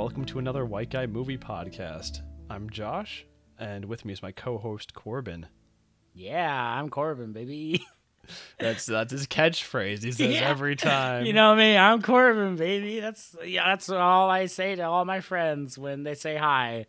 welcome to another White Guy Movie Podcast. I'm Josh, and with me is my co-host Corbin. Yeah, I'm Corbin, baby. That's that's his catchphrase. He says Yeah. every time. you know me, I'm Corbin, baby. That's yeah, that's all I say to all my friends when they say hi.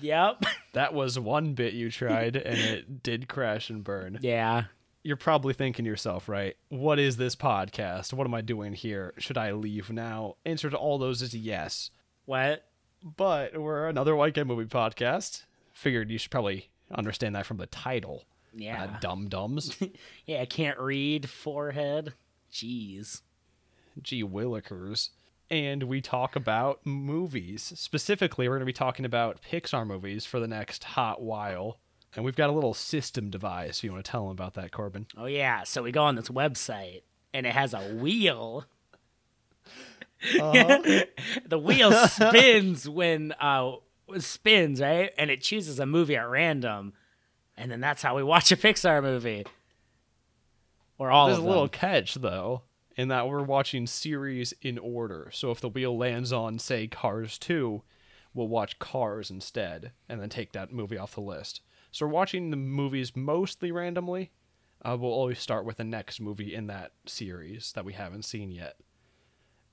Yep. that was one bit you tried, and it did crash and burn. yeah. You're probably thinking to yourself, right? What is this podcast? What am I doing here? Should I leave now? Answer to all those is yes. What? But we're another White Guy Movie Podcast. Figured you should probably understand that from the title. Yeah. Uh, dum dums. yeah, I can't read forehead. Jeez. Gee Willikers. And we talk about movies. Specifically, we're going to be talking about Pixar movies for the next hot while. And we've got a little system device. If you want to tell them about that, Corbin. Oh yeah, so we go on this website and it has a wheel. the wheel spins when uh spins, right? And it chooses a movie at random. And then that's how we watch a Pixar movie. Or all There's a little catch, though, in that we're watching series in order. So if the wheel lands on, say, Cars 2, we'll watch Cars instead, and then take that movie off the list. So we're watching the movies mostly randomly. Uh, we'll always start with the next movie in that series that we haven't seen yet.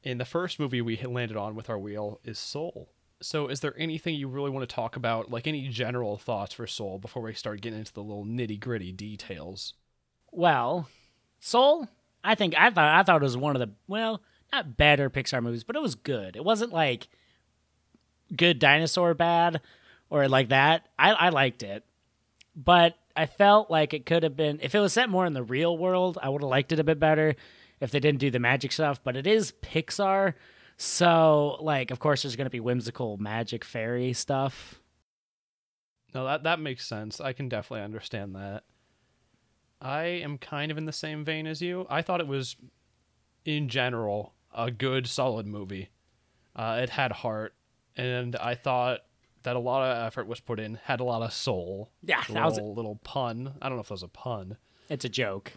And the first movie we landed on with our wheel is Soul. So, is there anything you really want to talk about, like any general thoughts for Soul, before we start getting into the little nitty gritty details? Well, Soul, I think I thought I thought it was one of the well, not better Pixar movies, but it was good. It wasn't like good dinosaur bad or like that. I, I liked it. But I felt like it could have been if it was set more in the real world, I would have liked it a bit better if they didn't do the magic stuff. But it is Pixar, so like of course there's gonna be whimsical magic fairy stuff. No, that that makes sense. I can definitely understand that. I am kind of in the same vein as you. I thought it was, in general, a good, solid movie. Uh, it had heart, and I thought that a lot of effort was put in. Had a lot of soul. Yeah, that was a little pun. I don't know if that was a pun. it's a joke.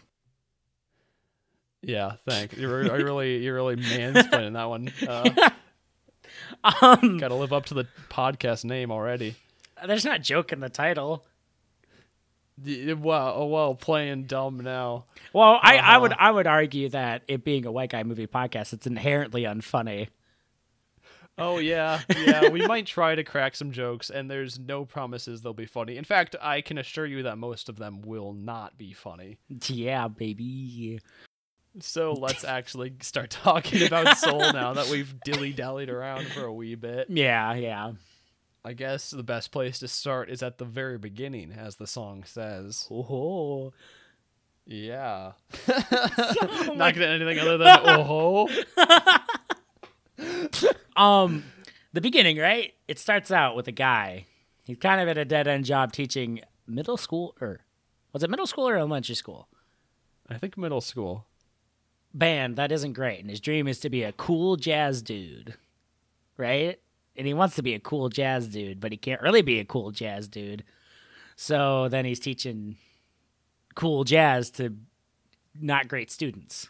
Yeah, thanks. You're, you're really you're really mansplaining that one. Uh, Um Got to live up to the podcast name already. there's not joke in the title. Well, oh, well, playing dumb now. Well, I, I would Uh-huh. I would argue that it being a white guy movie podcast, it's inherently unfunny. Oh yeah, yeah. we might try to crack some jokes, and there's no promises they'll be funny. In fact, I can assure you that most of them will not be funny. Yeah, baby. So let's actually start talking about Soul now that we've dilly dallied around for a wee bit. Yeah, yeah. I guess the best place to start is at the very beginning, as the song says. Oh, Yeah. not gonna anything other than oh um, the beginning, right? It starts out with a guy. He's kind of at a dead end job teaching middle school, or was it middle school or elementary school? I think middle school. Band that isn't great, and his dream is to be a cool jazz dude, right? And he wants to be a cool jazz dude, but he can't really be a cool jazz dude. So then he's teaching cool jazz to not great students.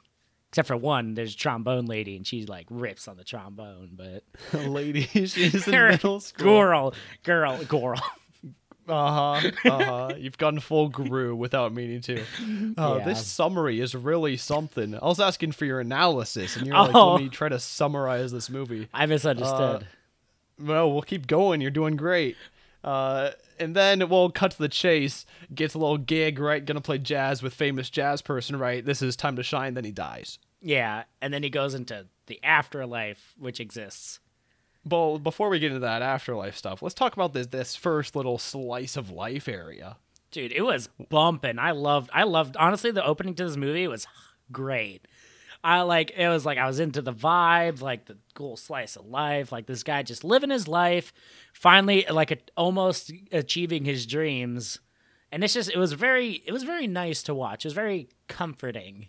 Except for one, there's a trombone lady, and she like rips on the trombone. But Lady, she's in middle school. girl, girl, girl. Uh huh. Uh huh. You've gone full Gru without meaning to. Uh, Yeah. This summary is really something. I was asking for your analysis, and you're like, Oh. let me try to summarize this movie. I misunderstood. Well, we'll keep going. You're doing great. Uh, and then we'll cut to the chase. Gets a little gig, right? Gonna play jazz with famous jazz person, right? This is time to shine. Then he dies. yeah, and then he goes into the afterlife, which exists. Well, before we get into that afterlife stuff, let's talk about this this first little slice of life area. Dude, it was bumping. I loved I loved honestly the opening to this movie was great. I like it was like I was into the vibe, like the cool slice of life, like this guy just living his life, finally like a, almost achieving his dreams. And it's just it was very it was very nice to watch. It was very comforting.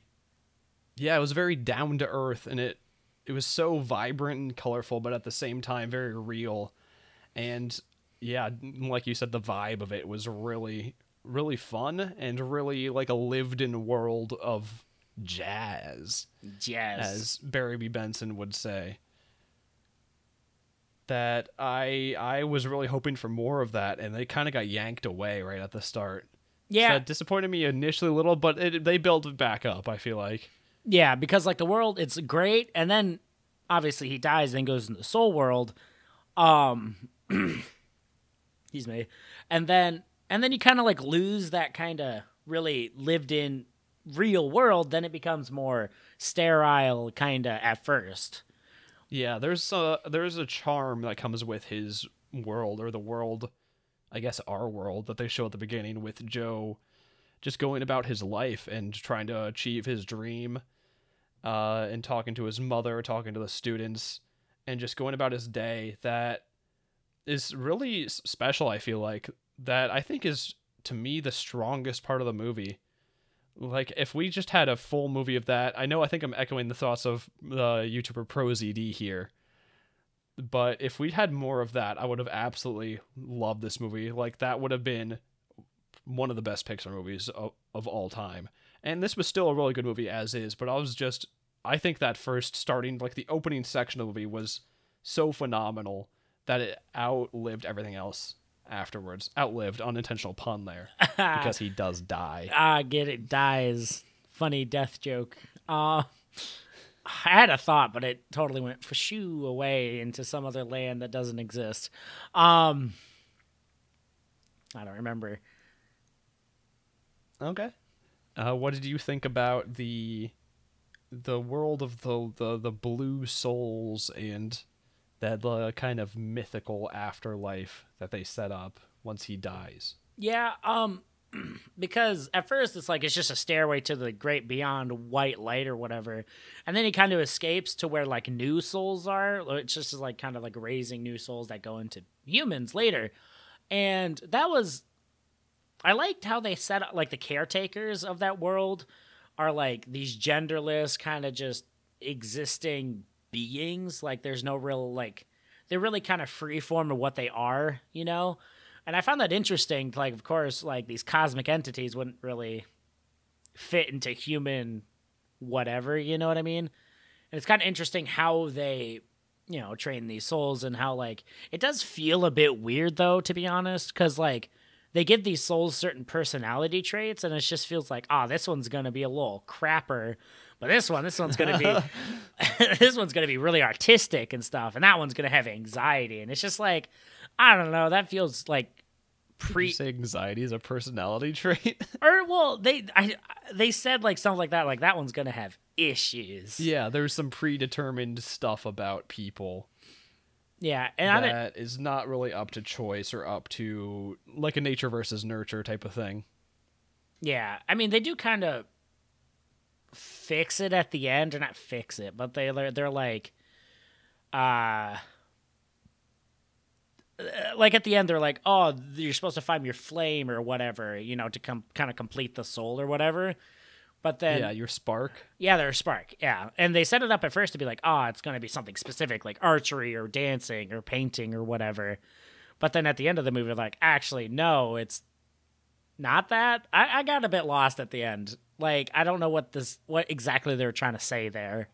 Yeah, it was very down to earth, and it it was so vibrant and colorful, but at the same time very real. And yeah, like you said, the vibe of it was really really fun and really like a lived in world of jazz, Jazz. as Barry B. Benson would say. that I I was really hoping for more of that, and they kind of got yanked away right at the start. So Yeah, that disappointed me initially a little, but it, they built it back up. I feel like. Yeah, because like the world, it's great, and then obviously he dies, then goes into the soul world. Um, excuse me, and then and then you kind of like lose that kind of really lived in real world. Then it becomes more sterile, kind of at first. Yeah, there's a there's a charm that comes with his world or the world, I guess our world that they show at the beginning with Joe, just going about his life and trying to achieve his dream, uh, and talking to his mother, talking to the students, and just going about his day. That is really special. I feel like that I think is to me the strongest part of the movie. Like if we just had a full movie of that, I know I think I'm echoing the thoughts of the YouTuber ProZD here. But if we had more of that, I would have absolutely loved this movie. Like that would have been one of the best Pixar movies of, of all time. And this was still a really good movie as is, but I was just I think that first starting like the opening section of the movie was so phenomenal that it outlived everything else afterwards. Outlived unintentional pun there because he does die. Ah, get it dies. Funny death joke. Uh I had a thought, but it totally went shoo away into some other land that doesn't exist. Um I don't remember. Okay. Uh, what did you think about the the world of the the, the blue souls and that uh, kind of mythical afterlife that they set up once he dies? Yeah, um because at first it's like it's just a stairway to the great beyond white light or whatever. And then he kind of escapes to where like new souls are. It's just like kind of like raising new souls that go into humans later. And that was I liked how they set up like the caretakers of that world are like these genderless kind of just existing beings. Like there's no real like they're really kind of free form of what they are, you know? And I found that interesting. Like, of course, like these cosmic entities wouldn't really fit into human whatever, you know what I mean? And it's kind of interesting how they, you know, train these souls and how, like, it does feel a bit weird, though, to be honest, because, like, they give these souls certain personality traits, and it just feels like, oh, this one's gonna be a little crapper, but this one, this one's gonna be, this one's gonna be really artistic and stuff, and that one's gonna have anxiety, and it's just like, I don't know, that feels like Did pre you say anxiety is a personality trait? or well, they I they said like something like that, like that one's gonna have issues. yeah, there's some predetermined stuff about people Yeah, and I that is not really up to choice or up to like a nature versus nurture type of thing. yeah, I mean they do kind of fix it at the end, or not fix it, but they they're, they're like, uh. uh, Like at the end, they're like, "Oh, you're supposed to find your flame or whatever, you know, to come kind of complete the soul or whatever." But then, yeah, your spark. Yeah, they're spark. Yeah. And they set it up at first to be like, oh, it's going to be something specific like archery or dancing or painting or whatever. But then at the end of the movie, like, actually, no, it's not that. I, I got a bit lost at the end. Like, I don't know what this, what exactly they were trying to say there.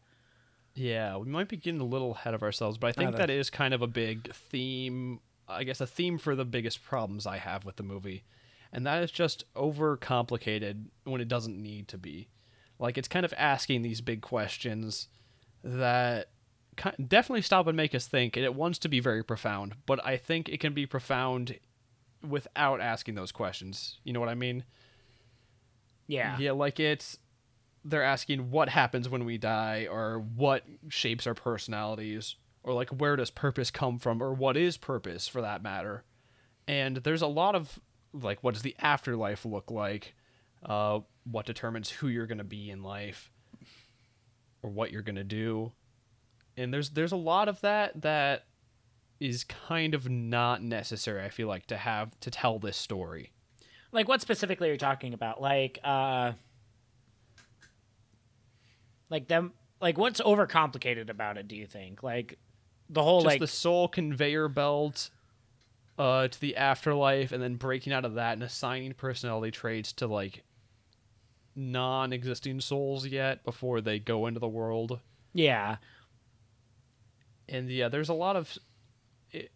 Yeah, we might be getting a little ahead of ourselves, but I think that is kind of a big theme. I guess a theme for the biggest problems I have with the movie, and that is just overcomplicated when it doesn't need to be. Like it's kind of asking these big questions that definitely stop and make us think, and it wants to be very profound. But I think it can be profound without asking those questions. You know what I mean? Yeah. Yeah, like it's they're asking what happens when we die or what shapes our personalities or like where does purpose come from or what is purpose for that matter. And there's a lot of like what does the afterlife look like? Uh what determines who you're going to be in life or what you're going to do. And there's there's a lot of that that is kind of not necessary I feel like to have to tell this story. Like, what specifically are you talking about? Like, uh, like them, like what's overcomplicated about it, do you think? Like, the whole, just like, the soul conveyor belt uh to the afterlife and then breaking out of that and assigning personality traits to like non-existing souls yet before they go into the world yeah. and yeah there's a lot of it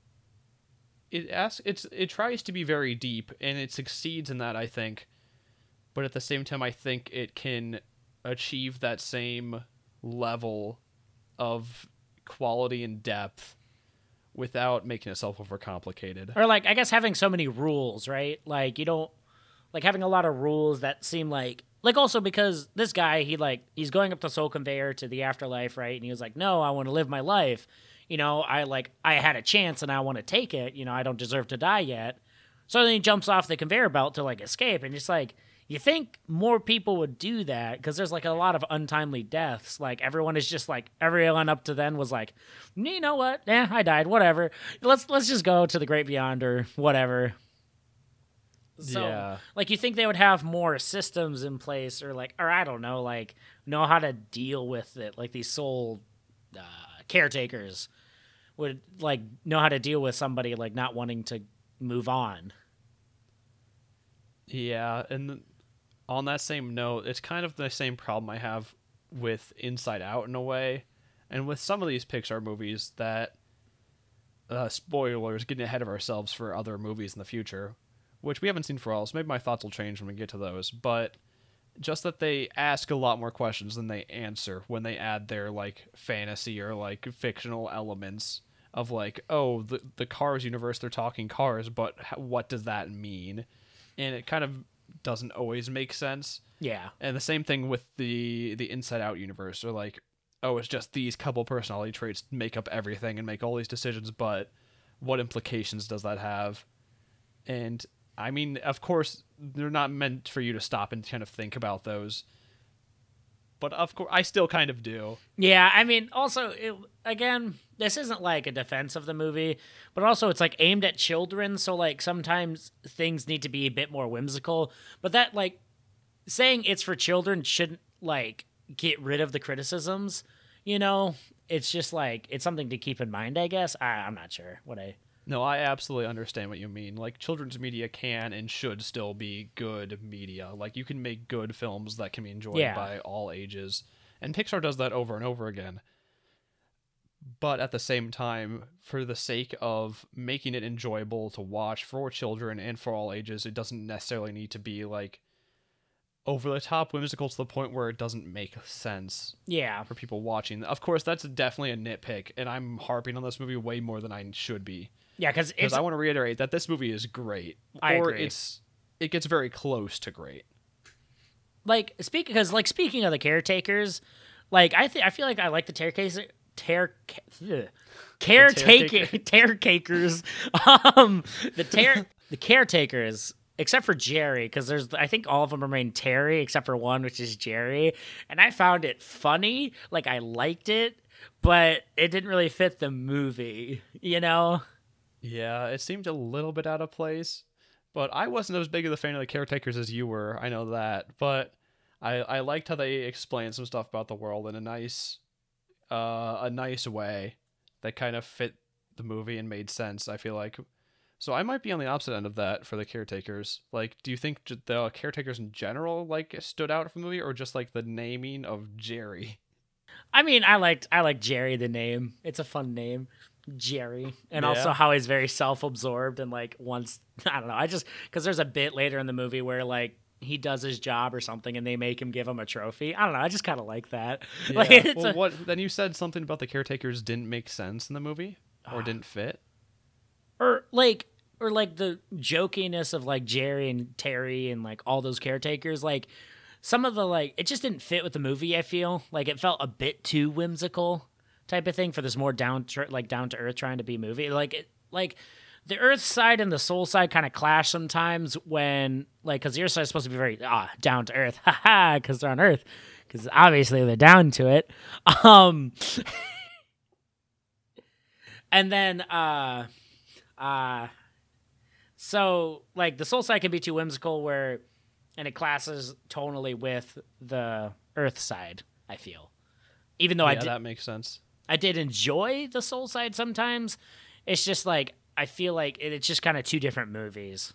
It asks it's it tries to be very deep and it succeeds in that I think, but at the same time I think it can achieve that same level of quality and depth without making itself overcomplicated. or like I guess having so many rules, right? Like you don't like having a lot of rules that seem like like also because this guy he like he's going up the soul conveyor to the afterlife, right? And he was like, "No, I want to live my life." You know, I like I had a chance and I want to take it. You know, I don't deserve to die yet. So then he jumps off the conveyor belt to like escape, and it's like you think more people would do that because there's like a lot of untimely deaths. Like everyone is just like everyone up to then was like, you know what? Yeah, I died. Whatever. Let's let's just go to the great beyond or whatever. So, Yeah. like you think they would have more systems in place, or like, or I don't know, like know how to deal with it. Like these soul uh, caretakers would like know how to deal with somebody like not wanting to move on. Yeah, and on that same note, it's kind of the same problem I have with Inside Out in a way, and with some of these Pixar movies that uh, spoilers, getting ahead of ourselves for other movies in the future, which we haven't seen for all. So maybe my thoughts will change when we get to those. But just that they ask a lot more questions than they answer when they add their like fantasy or like fictional elements of like, oh, the the Cars universe, they're talking cars, but what does that mean? And it kind of doesn't always make sense. Yeah, And the same thing with the the Inside Out universe, or like, oh, it's just these couple personality traits make up everything and make all these decisions, but what implications does that have? And I mean, of course, they're not meant for you to stop and kind of think about those. But of course, I still kind of do. yeah. I mean, also, it, again, this isn't like a defense of the movie, but also it's like aimed at children, so like sometimes things need to be a bit more whimsical. But that like saying it's for children shouldn't like get rid of the criticisms. You know, it's just like it's something to keep in mind. I guess I, I'm not sure what I. No, I absolutely understand what you mean. Like children's media can and should still be good media. Like you can make good films that can be enjoyed Yeah. by all ages. And Pixar does that over and over again. But at the same time, for the sake of making it enjoyable to watch for children and for all ages, it doesn't necessarily need to be like over the top whimsical to the point where it doesn't make sense Yeah, for people watching. Of course, that's definitely a nitpick, and I'm harping on this movie way more than I should be yeah, because because I want to reiterate that this movie is great, I or agree. it's it gets very close to great. like speak because like speaking of the caretakers, like I think I feel like I like the caretakers. Tear, ugh, caretaker, caretakers, um, the tear, the caretakers, except for Jerry, because there's, I think all of them remain Terry, except for one, which is Jerry, and I found it funny, like I liked it, but it didn't really fit the movie, you know? Yeah, it seemed a little bit out of place, but I wasn't as big of a fan of the caretakers as you were. I know that, but I I liked how they explained some stuff about the world in a nice, uh, a nice way that kind of fit the movie and made sense. I feel like. So I might be on the opposite end of that for the caretakers. Like, do you think the caretakers in general like stood out from the movie, or just like the naming of Jerry? I mean, I liked I like Jerry the name. It's a fun name, Jerry, and Yeah. also how he's very self-absorbed and like once I don't know. I just because there's a bit later in the movie where like he does his job or something and they make him give him a trophy. I don't know. I just kind of like that. Yeah. it's well, a- what then? You said something about the caretakers didn't make sense in the movie, Ah. or didn't fit. or like or like the jokiness of like Jerry and Terry and like all those caretakers like some of the like it just didn't fit with the movie I feel like it felt a bit too whimsical type of thing for this more down to like down to earth trying to be movie like it like the earth side and the soul side kind of clash sometimes when like because the earth side is supposed to be very ah down to earth. Haha because they're on earth. Because obviously they're down to it. Um and then uh uh so like the soul side can be too whimsical where and it classes tonally with the earth side i feel. Even though i yeah, did that makes sense. i did enjoy the soul side sometimes. It's just like i feel like it, it's just kind of two different movies.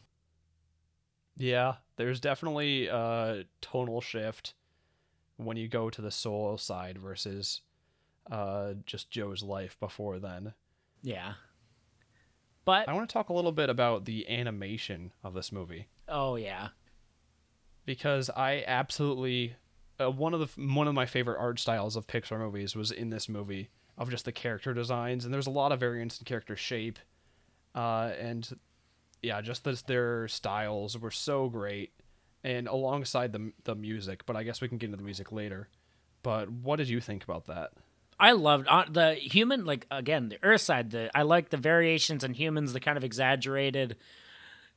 Yeah, there's definitely a tonal shift when you go to the soul side versus uh, just Joe's life before then. yeah. But I want to talk a little bit about the animation of this movie. Oh yeah, because I absolutely uh, one of the one of my favorite art styles of Pixar movies was in this movie of just the character designs and there's a lot of variance in character shape, uh, and yeah, just this, their styles were so great, and alongside the the music. But I guess we can get into the music later. But what did you think about that? I loved uh, the human like again the Earth side. The I like the variations in humans, the kind of exaggerated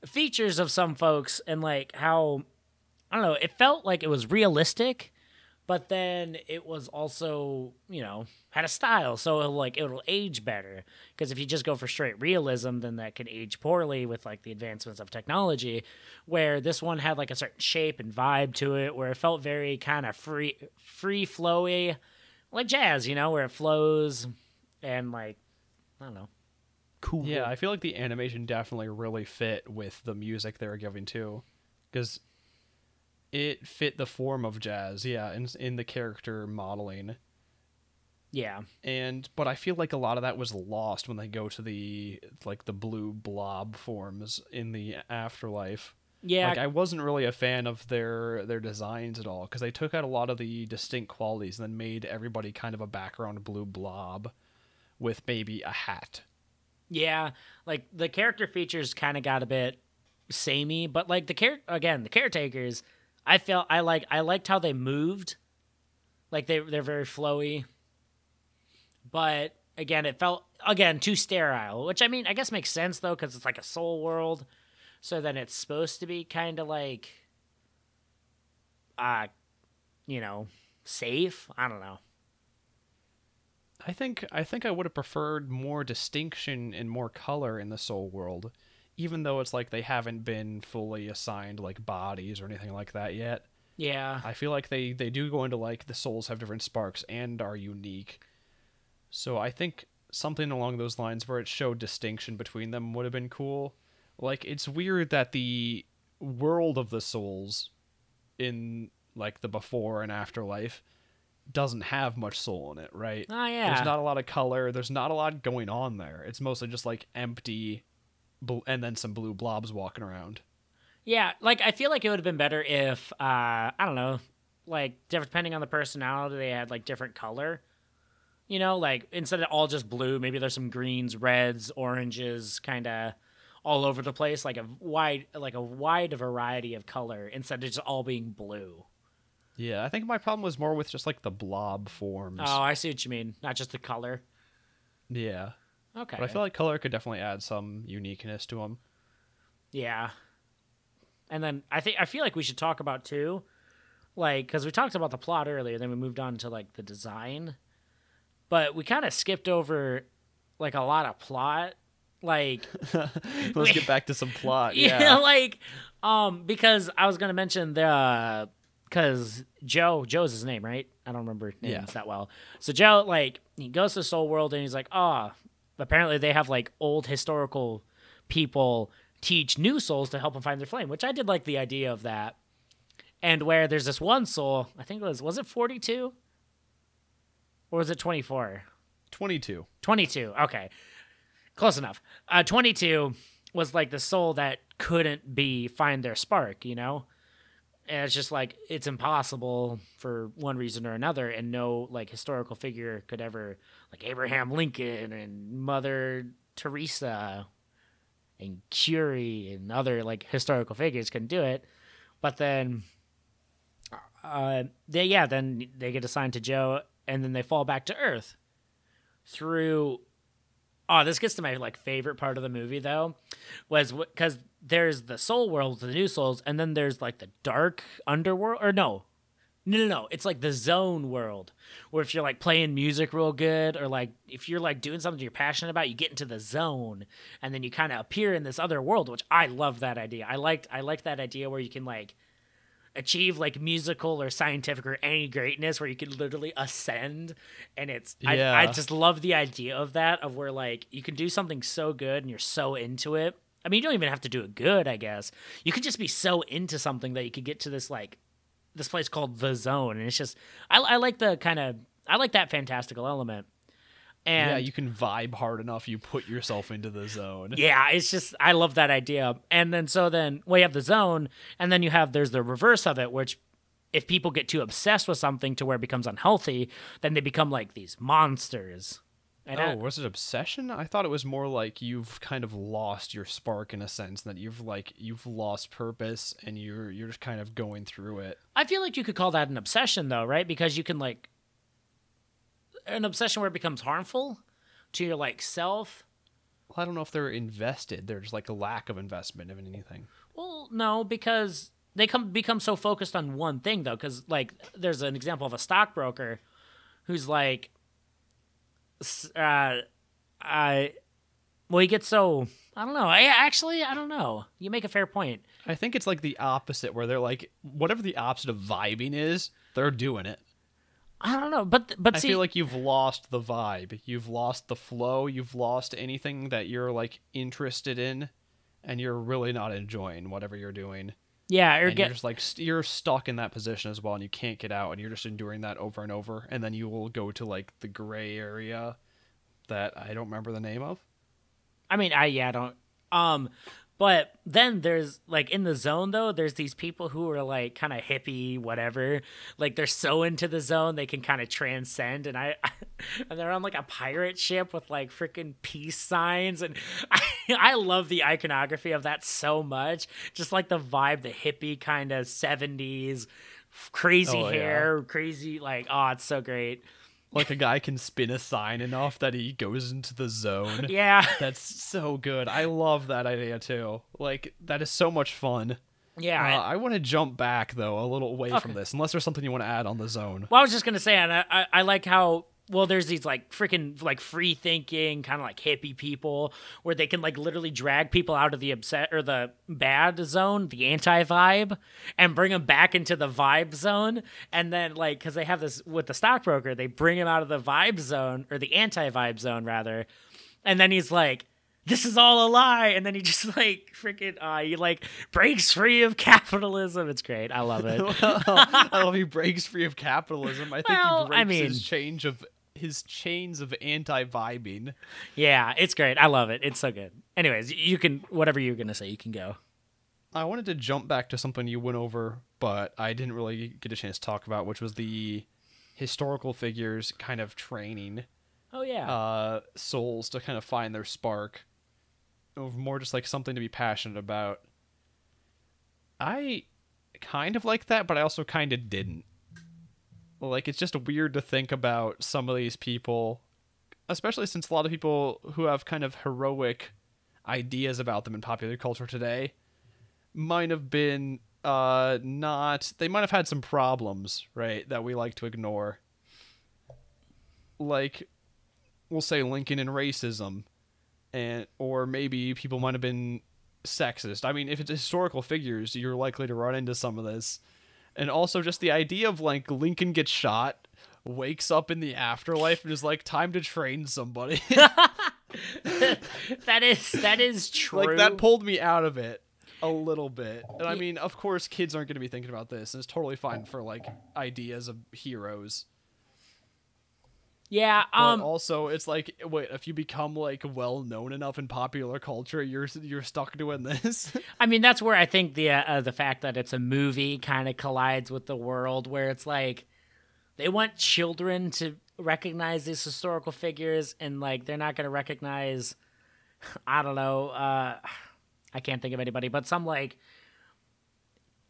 features of some folks, and like how I don't know. It felt like it was realistic, but then it was also you know had a style, so it'll, like it'll age better. Because if you just go for straight realism, then that can age poorly with like the advancements of technology. Where this one had like a certain shape and vibe to it, where it felt very kind of free, free flowy like jazz, you know, where it flows and like I don't know, cool. Yeah, I feel like the animation definitely really fit with the music they were giving too, because it fit the form of jazz. Yeah, in in the character modeling, yeah, and but I feel like a lot of that was lost when they go to the like the blue blob forms in the afterlife. yeah. Like I wasn't really a fan of their their designs at all because they took out a lot of the distinct qualities and then made everybody kind of a background blue blob with maybe a hat. Yeah, like the character features kind of got a bit samey, but like the care again, the caretakers, I felt I like I liked how they moved. Like they they're very flowy. But again, it felt again too sterile, which I mean, I guess makes sense though cuz it's like a soul world. So then it's supposed to be kind of like uh you know, safe. I don't know. I think I think I would have preferred more distinction and more color in the soul world, even though it's like they haven't been fully assigned like bodies or anything like that yet. Yeah. I feel like they they do go into like the souls have different sparks and are unique. So I think something along those lines where it showed distinction between them would have been cool. Like it's weird that the world of the souls in like the before and afterlife doesn't have much soul in it, right? Oh yeah. There's not a lot of color. There's not a lot going on there. It's mostly just like empty, and then some blue blobs walking around. Yeah, like I feel like it would have been better if uh I don't know, like depending on the personality, they had like different color. You know, like instead of all just blue, maybe there's some greens, reds, oranges, kind of all over the place, like a wide, like a wide variety of color instead of just all being blue. Yeah, I think my problem was more with just like the blob forms. Oh, I see what you mean. Not just the color. yeah, Okay. but I feel like color could definitely add some uniqueness to them. Yeah. And then I think I feel like we should talk about too, like because we talked about the plot earlier, then we moved on to like the design, but we kind of skipped over like a lot of plot, like Let's get back to some plot. yeah, Yeah, like um because I was gonna mention the because Joe Joe's his name right? I don't remember names Yeah. that well. So Joe like he goes to Soul World and he's like, oh, apparently they have like old historical people teach new souls to help them find their flame, which I did like the idea of that. And where there's this one soul, I think it was was it 42 or was it 24? twenty-two. 22. Okay. Close enough. Uh 22 was like the soul that couldn't be find their spark, you know? And it's just like it's impossible for one reason or another and no like historical figure could ever like Abraham Lincoln and Mother Teresa and Curie and other like historical figures couldn't do it. But then uh they yeah, then they get assigned to Joe and then they fall back to Earth through oh this gets to my like favorite part of the movie though was because there's the soul world the new souls and then there's like the dark underworld or no no no no. It's like the zone world where if you're like playing music real good or like if you're like doing something you're passionate about you get into the zone and then you kind of appear in this other world which i love that idea. I liked i liked that idea where you can like achieve like musical or scientific or any greatness where you can literally ascend and it's I, I just love the idea of that of where like you can do something so good and you're so into it. I mean you don't even have to do it good i guess. You could just be so into something that you could get to this like this place called the zone and it's just i, I like the kind of i like that fantastical element And yeah, you can vibe hard enough. You put yourself into the zone. Yeah, it's just I love that idea. And then so then we have the zone, and then you have there's the reverse of it, which if people get too obsessed with something to where it becomes unhealthy, then they become like these monsters. And oh, I- was it obsession? I thought it was more like you've kind of lost your spark in a sense that you've like you've lost purpose and you're you're just kind of going through it. I feel like you could call that an obsession though, right? Because you can like an obsession where it becomes harmful to your like self. Well, I don't know if they're invested. There's like a lack of investment in anything. Well, no, because they come become so focused on one thing though. Because like, there's an example of a stockbroker who's like, uh, I, well, he gets so I don't know. I actually I don't know. You make a fair point. I think it's like the opposite where they're like whatever the opposite of vibing is, they're doing it. I don't know, but but I see, feel like you've lost the vibe. You've lost the flow. You've lost anything that you're like interested in, and you're really not enjoying whatever you're doing. Yeah, or and get you're just like you're stuck in that position as well, and you can't get out, and you're just enduring that over and over. And then you will go to like the gray area that I don't remember the name of. I mean, I yeah, I don't. Um, but then there's like in the zone though, there's these people who are like kind of hippie, whatever. Like they're so into the zone they can kind of transcend, and I, and they're on like a pirate ship with like freaking peace signs, and I, I love the iconography of that so much. Just like the vibe, the hippie kind of '70s, crazy Oh, yeah. hair, crazy like oh, it's so great. Like a guy can spin a sign enough that he goes into the zone. Yeah, That's so good. I love that idea too. Like that is so much fun. yeah. Uh, I want to jump back though a little away from this, unless there's something you want to add on the zone. Well, I was just gonna say, and I, I, I like how well there's these like freaking like free thinking kind of like hippie people where they can like literally drag people out of the upset or the bad zone, the anti vibe, and bring them back into the vibe zone. And then like because they have this with the stockbroker, they bring him out of the vibe zone or the anti vibe zone rather, and then he's like. This is all a lie, and then he just like freaking uh, he like breaks free of capitalism. It's great. I love it. I love he breaks free of capitalism. I think Well, he breaks I mean- his change of his chains of anti-vibing. Yeah, it's great. I love it. It's so good. Anyways, you can whatever you're gonna say, you can go. I wanted to jump back to something you went over, but I didn't really get a chance to talk about, which was the historical figures kind of training Oh yeah. uh, souls to kind of find their spark, or more just like something to be passionate about. I kind of like that, but I also kind of didn't. Like, it's just weird to think about some of these people, especially since a lot of people who have kind of heroic ideas about them in popular culture today might have been uh not they might have had some problems right that we like to ignore like we'll say Lincoln and racism, and or maybe people might have been sexist. I mean, if it's historical figures, you're likely to run into some of this, and also just the idea of like Lincoln gets shot, wakes up in the afterlife, and is like, "Time to train somebody." that is that is true. like that pulled me out of it a little bit. And I mean, of course, kids aren't going to be thinking about this, and it's totally fine for like ideas of heroes. Yeah. But Um. also, it's like, wait, if you become like well known enough in popular culture, you're you're stuck doing this. I mean, that's where I think the uh, the fact that it's a movie kind of collides with the world, where it's like they want children to recognize these historical figures, and like they're not going to recognize. I don't know. Uh, I can't think of anybody, but some like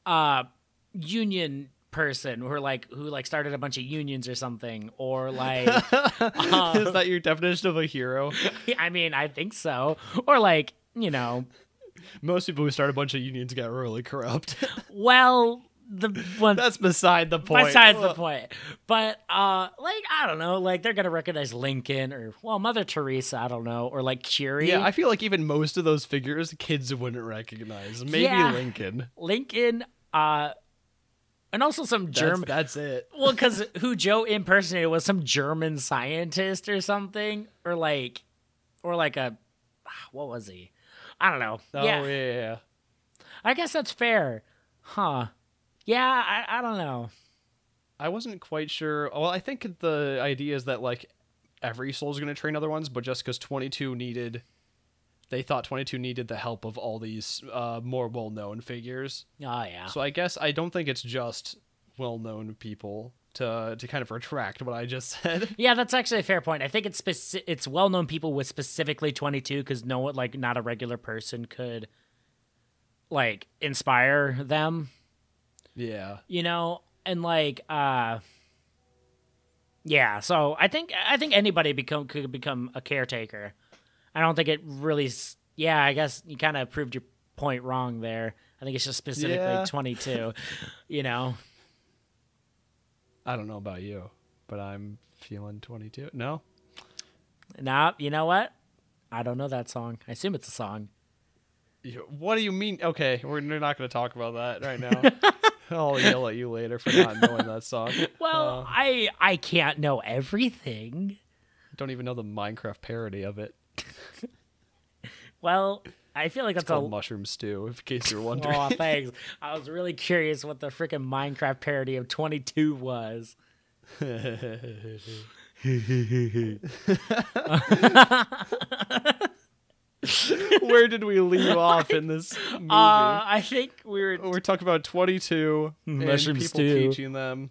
uh union person who like who like started a bunch of unions or something or like Is that your definition of a hero? I mean, I think so. Or like, you know, Most people who start a bunch of unions get really corrupt. well, the one That's beside the point. besides the point. But uh like I don't know, like they're gonna recognize Lincoln or well Mother Teresa, I don't know, or like Curie. Yeah, I feel like even most of those figures, kids wouldn't recognize. Maybe Yeah. Lincoln. Lincoln, uh and also some German that's it. well, because who Joe impersonated was some German scientist or something, or like, or like a, what was he? I don't know. Oh yeah, yeah, yeah, yeah. I guess that's fair, huh? Yeah, I, I don't know. I wasn't quite sure. Well, I think the idea is that like every soul's going to train other ones, but just because 22 needed, they thought 22 needed the help of all these uh, more well known figures. Oh yeah. So I guess I don't think it's just well known people to to kind of retract what I just said. Yeah, that's actually a fair point. I think it's speci- it's well known people with specifically 22 because no one like not a regular person could like inspire them, yeah. you know, and like uh yeah. So I think I think anybody become could become a caretaker. I don't think it really. Yeah, I guess you kind of proved your point wrong there. I think it's just specifically Yeah. 22. you know. I don't know about you, but I'm feeling 22. No? Nah, you know what? I don't know that song. I assume it's a song. What do you mean? Okay, we're we're not going to talk about that right now. I'll yell at you later for not knowing that song. Well, Uh, I I can't know everything. don't even know the Minecraft parody of it. Well, I feel like It's that's a called Mushroom Stew, in case you're wondering. Oh, thanks. I was really curious what the freaking Minecraft parody of 22 was. Where did we leave off in this movie? Uh, I think we were. we're talking about 22 and people stew. teaching them.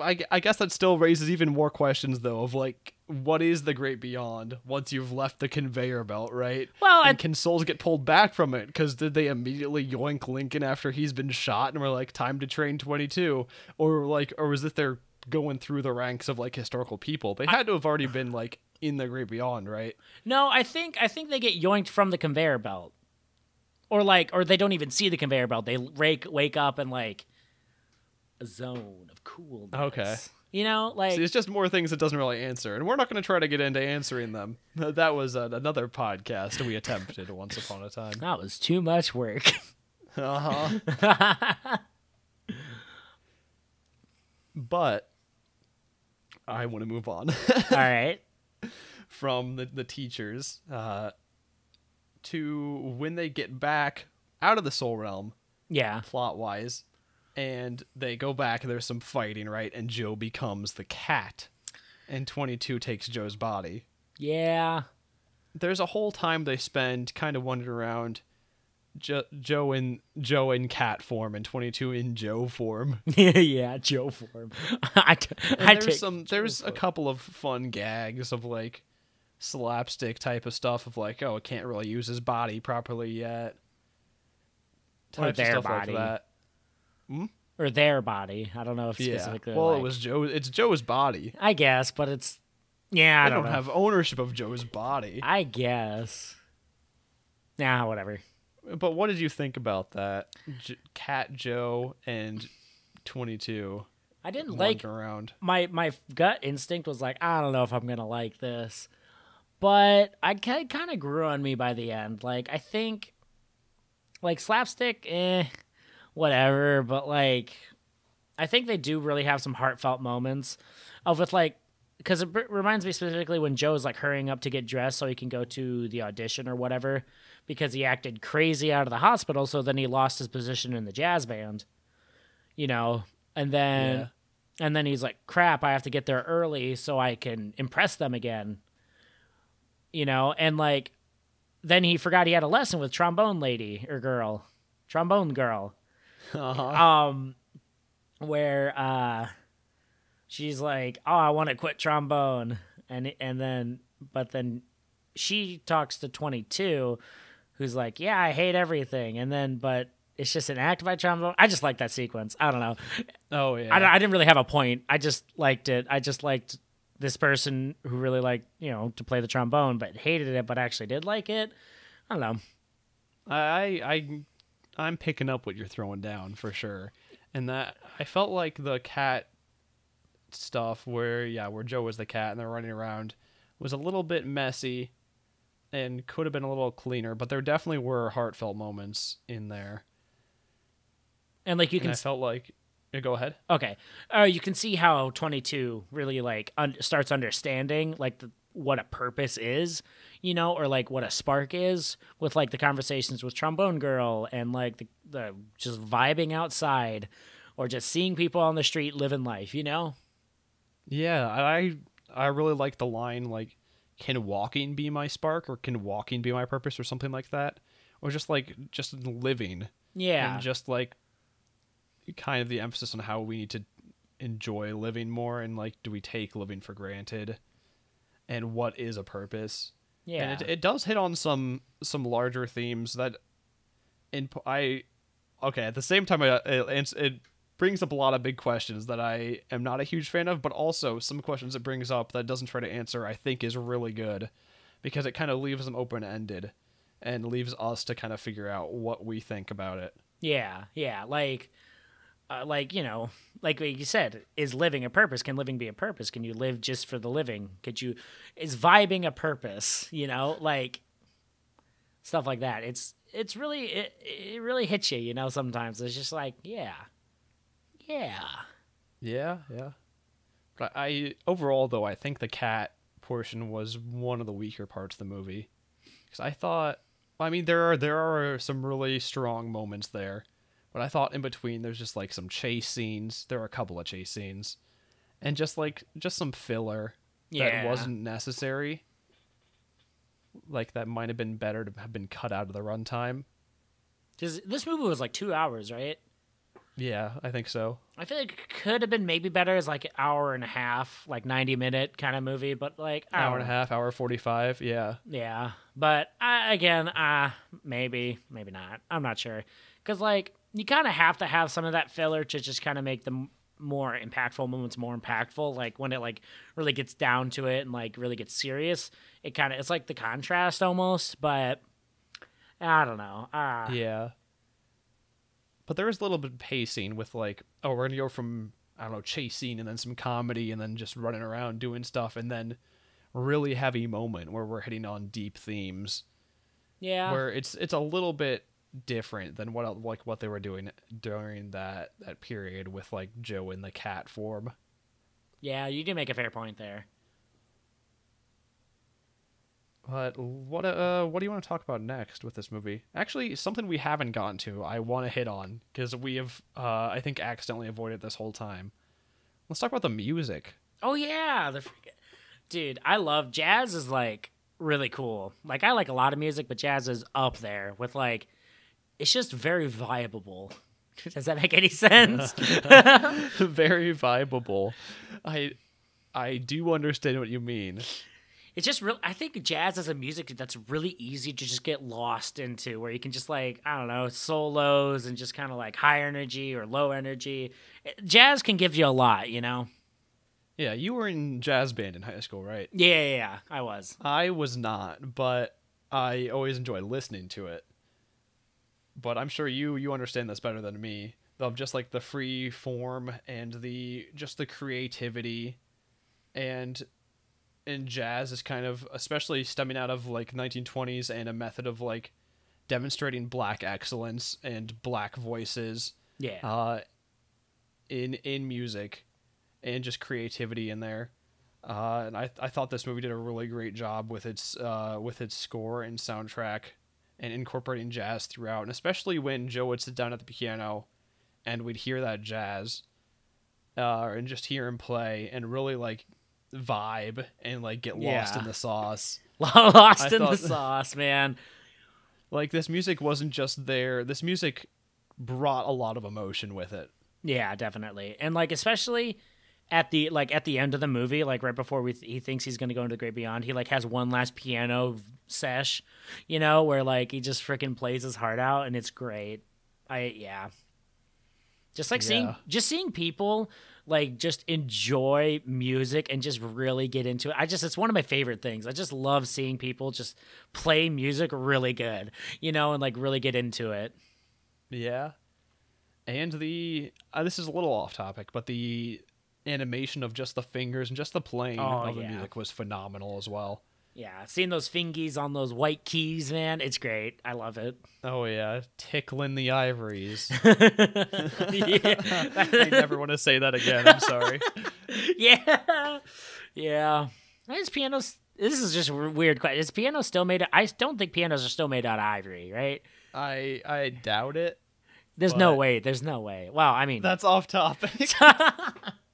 I, I guess that still raises even more questions though of like what is the great beyond once you've left the conveyor belt, right? Well, I- and can souls get pulled back from it? Because did they immediately yoink Lincoln after he's been shot and we're like time to train 22, or like or was it they're going through the ranks of like historical people? They had to have already been like in the great beyond, right? No, I think I think they get yoinked from the conveyor belt, or like, or they don't even see the conveyor belt. They rake, wake up and like zone of coolness. Okay. You know, like See, it's just more things it doesn't really answer, and we're not going to try to get into answering them. That was uh, another podcast we attempted once upon a time. that was too much work. Uh huh. but I want to move on All right. from the, the teachers uh, to when they get back out of the soul realm, Yeah. plot wise, and they go back. There's some fighting, right? And Joe becomes the cat, and 22 takes Joe's body. Yeah. there's a whole time they spend kind of wandering around jo- Joe in Joe in cat form and 22 in Joe form. yeah. Joe form. I, t- And I there's take some there's a couple of fun gags of like slapstick type of stuff of like oh it can't really use his body properly yet. Or Types of their stuff body. like that. or their body. I don't know if specifically. Yeah. Well, like- it was Joe. It's Joe's body. I guess, but it's yeah. I I don't, don't have ownership of Joe's body. I guess. Nah, whatever. But what did you think about that? J- Cat Joe and 22 I didn't like around. my my gut instinct was like I don't know if I'm gonna like this, but I kind of grew on me by the end. Like I think, like slapstick, eh, whatever. But like, I think they do really have some heartfelt moments of with like. Because it r- reminds me specifically when Joe's like hurrying up to get dressed so he can go to the audition or whatever, because he acted crazy out of the hospital. So then he lost his position in the jazz band, you know. And then Yeah. and then he's like, crap, I have to get there early so I can impress them again. You know, and like, then he forgot he had a lesson with trombone lady or girl, trombone girl, Uh-huh. um, where uh, she's like, oh, I want to quit trombone, and and then but then she talks to twenty two, who's like, yeah, I hate everything, and then but. It's just an act by trombone. I just like that sequence. I don't know. Oh yeah. I, I didn't really have a point. I just liked it. I just liked this person who really liked, you know, to play the trombone, but hated it, but actually did like it. I don't know. I I I'm picking up what you're throwing down for sure. And that I felt like the cat stuff where yeah, where Joe was the cat and they're running around was a little bit messy and could have been a little cleaner, but there definitely were heartfelt moments in there. And like you and can, I felt like yeah, go ahead. okay, uh, you can see how 22 really like un- starts understanding like the, what a purpose is, you know, or like what a spark is with like the conversations with trombone girl and like the, the just vibing outside or just seeing people on the street living life, you know? Yeah, I I really like the line like, "Can walking be my spark?" or "Can walking be my purpose?" or something like that, or just like just living Yeah. and just like kind of the emphasis on how we need to enjoy living more and like do we take living for granted and what is a purpose yeah. and it, it does hit on some some larger themes that in i okay at the same time I, it, it brings up a lot of big questions that i am not a huge fan of but also some questions it brings up that it doesn't try to answer i think is really good because it kind of leaves them open-ended and leaves us to kind of figure out what we think about it Yeah, yeah, like, uh, like you know, like you said, is living a purpose? Can living be a purpose? Can you live just for the living? Could you? Is vibing a purpose? You know, like stuff like that. It's it's really it it really hits you. You know, sometimes it's just like yeah, yeah, Yeah, yeah. But I overall though I think the cat portion was one of the weaker parts of the movie because I thought I mean there are there are some really strong moments there, but I thought in between there's just like some chase scenes. There are a couple of chase scenes, and just like just some filler yeah. that wasn't necessary. Like that might have been better to have been cut out of the runtime. Because this movie was like two hours, right? Yeah, I think so. I feel like it could have been maybe better as like an hour and a half, like ninety minute kind of movie, but like Hour and a half, hour forty five. Yeah. Yeah, but uh, again, uh, maybe, maybe not. I'm not sure because like you kind of have to have some of that filler to just kind of make the more impactful moments more impactful. Like when it like really gets down to it and like really gets serious, it kind of it's like the contrast almost. But I don't know. Uh, Yeah. But there is a little bit of pacing with like, oh, we're gonna go from I don't know chasing and then some comedy and then just running around doing stuff and then really heavy moment where we're hitting on deep themes yeah, where it's it's a little bit different than what like what they were doing during that that period with like Joe in the cat form. yeah. You do make a fair point there. But what uh what do you want to talk about next with this movie? Actually, something we haven't gotten to. I want to hit on because we have uh I think accidentally avoided this whole time. Let's talk about the music. Oh yeah, the freaking dude. I love jazz. Is like really cool. Like I like a lot of music, but jazz is up there with like. It's just very viable. Does that make any sense? Very viable. I I do understand what you mean. it's just real. I think jazz is a music that's really easy to just get lost into, where you can just like I don't know solos and just kind of like high energy or low energy. Eh, jazz can give you a lot, you know. Yeah, you were in jazz band in high school, right? Yeah, yeah, yeah. I was. I was not, but I always enjoy listening to it. But I'm sure you you understand this better than me. Of just like the free form and the just the creativity and in jazz is kind of especially stemming out of like 1920s and a method of like demonstrating black excellence and black voices Yeah. uh, in in music and just creativity in there. Uh, and I I thought this movie did a really great job with its uh, with its score and soundtrack and incorporating jazz throughout, and especially when Joe would sit down at the piano and we'd hear that jazz uh, and just hear him play and really like vibe and like get lost Yeah. in the sauce. Lost I in the sauce, man. Like this music wasn't just there. This music brought a lot of emotion with it. Yeah, definitely. And like especially at the like at the end of the movie, like right before we he thinks he's going to go into the great beyond, he like has one last piano sesh, you know, where like he just freaking plays his heart out and it's great. I yeah. Just like seeing just seeing people like just enjoy music and just really get into it. I just it's one of my favorite things. I just love seeing people just play music really good, you know, and like really get into it. Yeah. And the uh, this is a little off topic, but the animation of just the fingers and just the playing Oh, of the yeah. music was phenomenal as well. Yeah, seeing those fingies on those white keys, man, it's great. I love it. Oh yeah, tickling the ivories. I never want to say that again. I'm sorry. yeah. Yeah. Is pianos this is just a weird question. Is piano still made I don't think pianos are still made out of ivory, right? I I doubt it. There's no way. There's no way. Well, I mean That's off topic.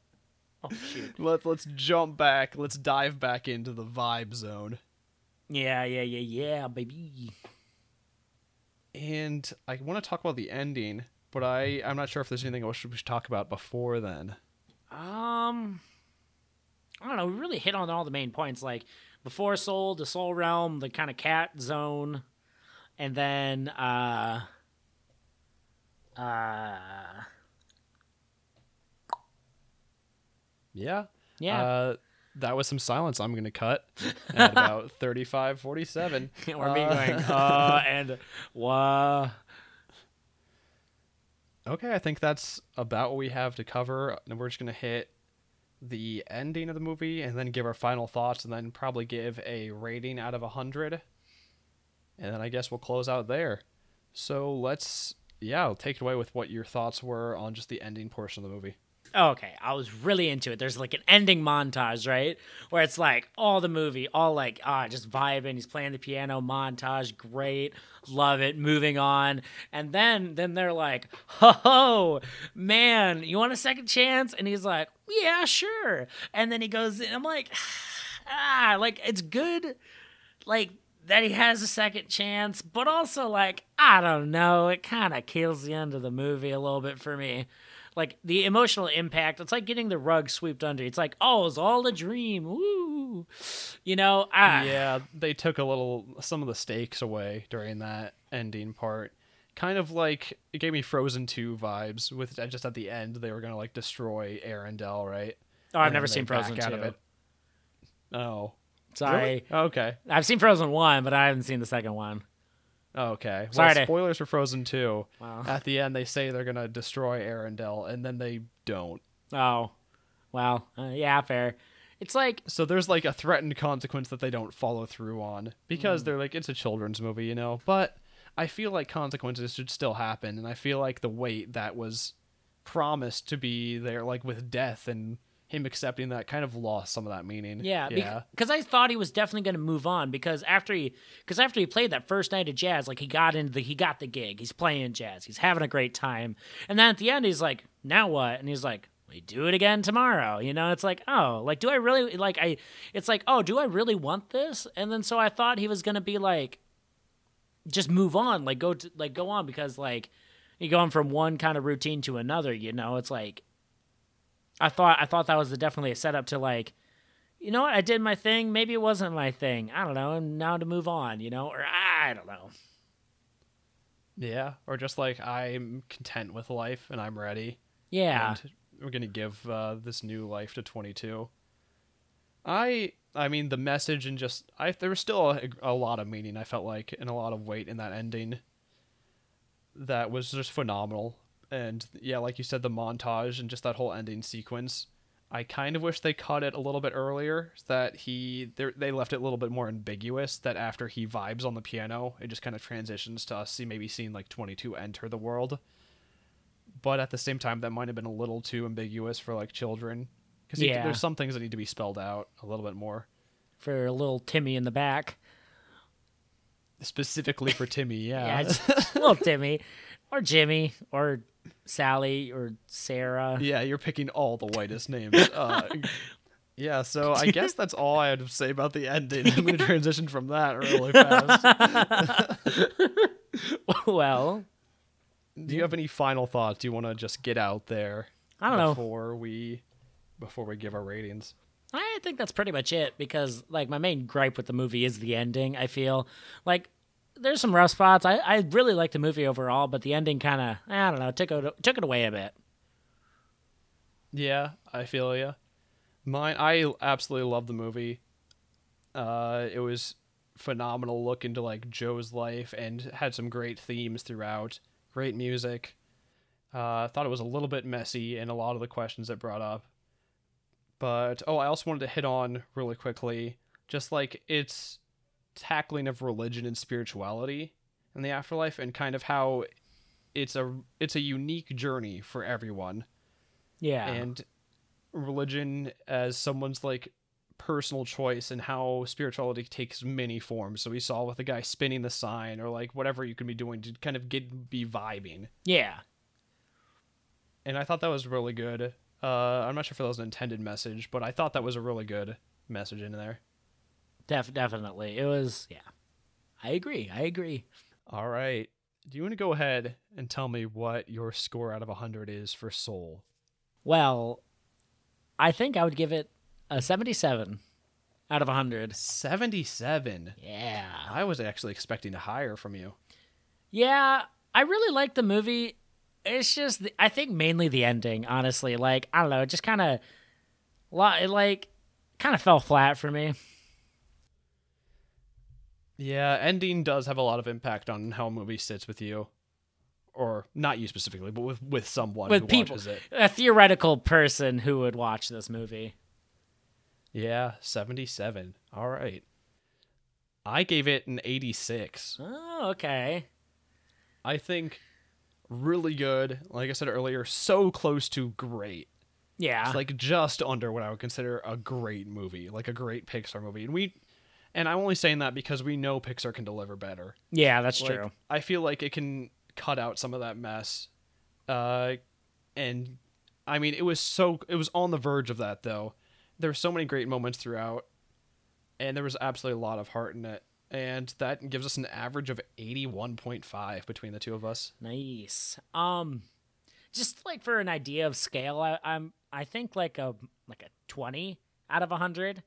shoot. Let let's jump back. Let's dive back into the vibe zone. Yeah, yeah, yeah, yeah, baby. And I want to talk about the ending, but I I'm not sure if there's anything else we should talk about before then. Um, I don't know. We really hit on all the main points, like before Soul, the Soul Realm, the kind of cat zone, and then uh, uh, Yeah. yeah, Uh, that was some silence I'm going to cut at about 35 47. or me uh, going uh and wah. Okay, I think that's about what we have to cover. And we're just going to hit the ending of the movie and then give our final thoughts and then probably give a rating out of 100. And then I guess we'll close out there. So let's, yeah, I'll take it away with what your thoughts were on just the ending portion of the movie. Okay, I was really into it. There's like an ending montage, right? Where it's like all the movie, all like ah, just vibing. He's playing the piano montage, great, love it. Moving on, and then then they're like, ho ho, man, you want a second chance? And he's like, yeah, sure. And then he goes, and I'm like, ah, like it's good, like that he has a second chance, but also like I don't know, it kind of kills the end of the movie a little bit for me like the emotional impact it's like getting the rug swept under it's like oh it's all a dream woo you know ah, yeah, they took a little some of the stakes away during that ending part. Kind of like it gave me Frozen 2 vibes with just at the end they were going to like destroy Arendelle, right? oh i've And never seen frozen out 2 of it. Oh. sorry Really? Okay. i've seen frozen 1 but i haven't seen the second one Okay. Sorry Well, spoilers for Frozen 2. Wow. At the end they say they're going to destroy Arendelle and then they don't. oh well uh, yeah fair it's like So there's like a threatened consequence that they don't follow through on because Mm. they're like it's a children's movie, you know. But I feel like consequences should still happen, and I feel like the weight that was promised to be there, like with death and him accepting that, kind of lost some of that meaning. Yeah, yeah, because I thought he was definitely going to move on because after he because after he played that first night of jazz, like he got into the he got the gig, he's playing jazz, he's having a great time, and then at the end he's like, now what? And he's like, we do it again tomorrow. You know, it's like, oh, like do I really like I? It's like, oh, do I really want this? And then so I thought he was going to be like, just move on, like go to like go on because like You're going from one kind of routine to another. You know, it's like. I thought I thought that was definitely a setup to like you know what? I did my thing. Maybe it wasn't my thing. I don't know. And now to move on, you know, or I don't know. yeah. Or just like I'm content with life and I'm ready. Yeah. and we're gonna give uh, this new life to 22 i i mean the message and just i there was still a, a lot of meaning i felt like and a lot of weight in that ending that was just phenomenal and yeah like you said the montage and just that whole ending sequence i kind of wish they cut it a little bit earlier that he they they left it a little bit more ambiguous that after he vibes on the piano it just kind of transitions to us see maybe seeing like 22 enter the world but at the same time that might have been a little too ambiguous for like children because Yeah. there's some things that need to be spelled out a little bit more For a little Timmy in the back. specifically for timmy Yeah, yeah little Timmy. Or Jimmy. Or Sally. Or Sarah. yeah you're picking all the whitest names uh, yeah so i guess that's all i had to say about the ending i'm going to transition from that really fast well, do you have any final thoughts do you want to just get out there I don't know. before we before we give our ratings I think that's pretty much it because like my main gripe with the movie is the ending. I feel like there's some rough spots. I, I really like the movie overall, but the ending kind of I don't know took it took it away a bit. Yeah, I feel ya. Mine, I absolutely love the movie. Uh, it was phenomenal look into like Joe's life and had some great themes throughout. Great music. Uh, thought it was a little bit messy in a lot of the questions it brought up. But oh, I also wanted to hit on really quickly, just like its tackling of religion and spirituality in the afterlife, and kind of how it's a it's a unique journey for everyone Yeah, and religion as someone's like personal choice and how spirituality takes many forms. So we saw with the guy spinning the sign or like whatever you can be doing to kind of get be vibing. yeah, And I thought that was really good. Uh, I'm not sure if that was an intended message, but I thought that was a really good message in there. Def- definitely. It was, yeah. I agree. I agree. All right. Do you want to go ahead and tell me what your score out of 100 is for Soul? Well, I think I would give it a 77 out of 100. 77. Yeah. I was actually expecting a higher from you. Yeah, I really like the movie. It's just, the, I think mainly the ending, honestly. Like, I don't know, it just kind of, like, kind of fell flat for me. Yeah, ending does have a lot of impact on how a movie sits with you. Or not you specifically, but with, with someone With who people. watches it. A theoretical person who would watch this movie. Yeah, 77. All right. I gave it an 86. Oh, okay. I think really good. Like I said earlier, so close to great. Yeah. It's like just under what I would consider a great movie, like a great Pixar movie. And we and I'm only saying that because we know Pixar can deliver better. yeah, that's Like, true. I feel like it can cut out some of that mess. Uh and I mean, it was so it was on the verge of that though. There were so many great moments throughout and there was absolutely a lot of heart in it. And that gives us an average of 81.5 between the two of us. Nice. Um, just like for an idea of scale, I, I'm I think like a like a twenty out of hundred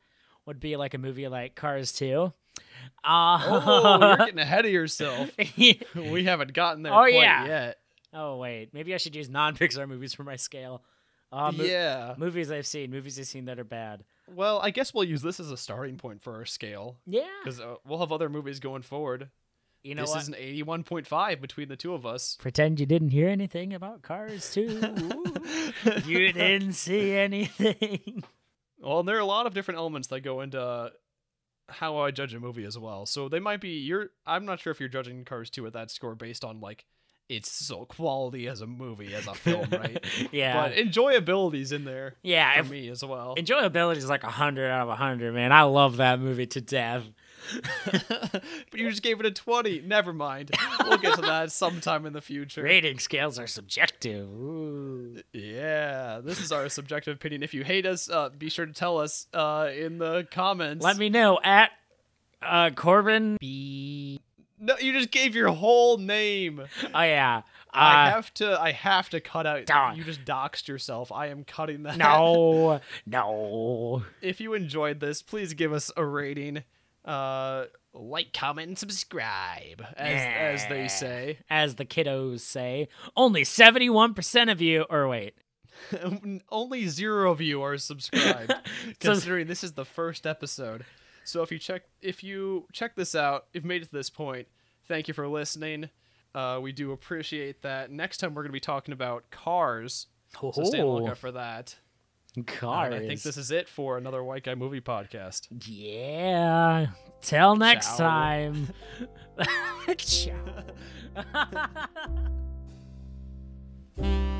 would be like a movie like Cars Two. Uh, Oh, you're getting ahead of yourself. We haven't gotten there Oh, quite yeah. yet. oh wait, maybe I should use non-Pixar movies for my scale. Uh, mo- yeah. movies I've seen, movies I've seen that are bad. Well, I guess we'll use this as a starting point for our scale Yeah, because uh, we'll have other movies going forward. you know this what? is an 81.5 between the two of us. Pretend you didn't hear anything about Cars Two. you didn't see anything. Well, and there are a lot of different elements that go into how I judge a movie as well. So they might be you're. I'm not sure if you're judging Cars 2 at that score based on like its so quality as a movie as a film, right? Yeah, But enjoyability's in there yeah. for if- me as well. Enjoyability is like a hundred out of a hundred, man. I love that movie to death. but you just gave it a 20. Never mind. We'll get to that sometime in the future. Rating scales are subjective. Ooh. Yeah, this is our subjective opinion. If you hate us, uh, be sure to tell us uh, in the comments. Let me know at uh, Corbin B. No, you just gave your whole name. Oh yeah. I Uh, have to. I have to cut out. You just doxed yourself. I am cutting that. no, no. if you enjoyed this, please give us a rating. Uh, like, comment, and subscribe, as as they say. As the kiddos say, only seventy-one percent of you. Or wait, Only zero of you are subscribed, considering this is the first episode. So if you check if you check this out, if you made it to this point, thank you for listening. Uh, we do appreciate that. Next time we're going to be talking about cars, so stay on the lookout for that. I think this is it for another White Guy Movie Podcast. Yeah. Till next Ciao. time. Ciao.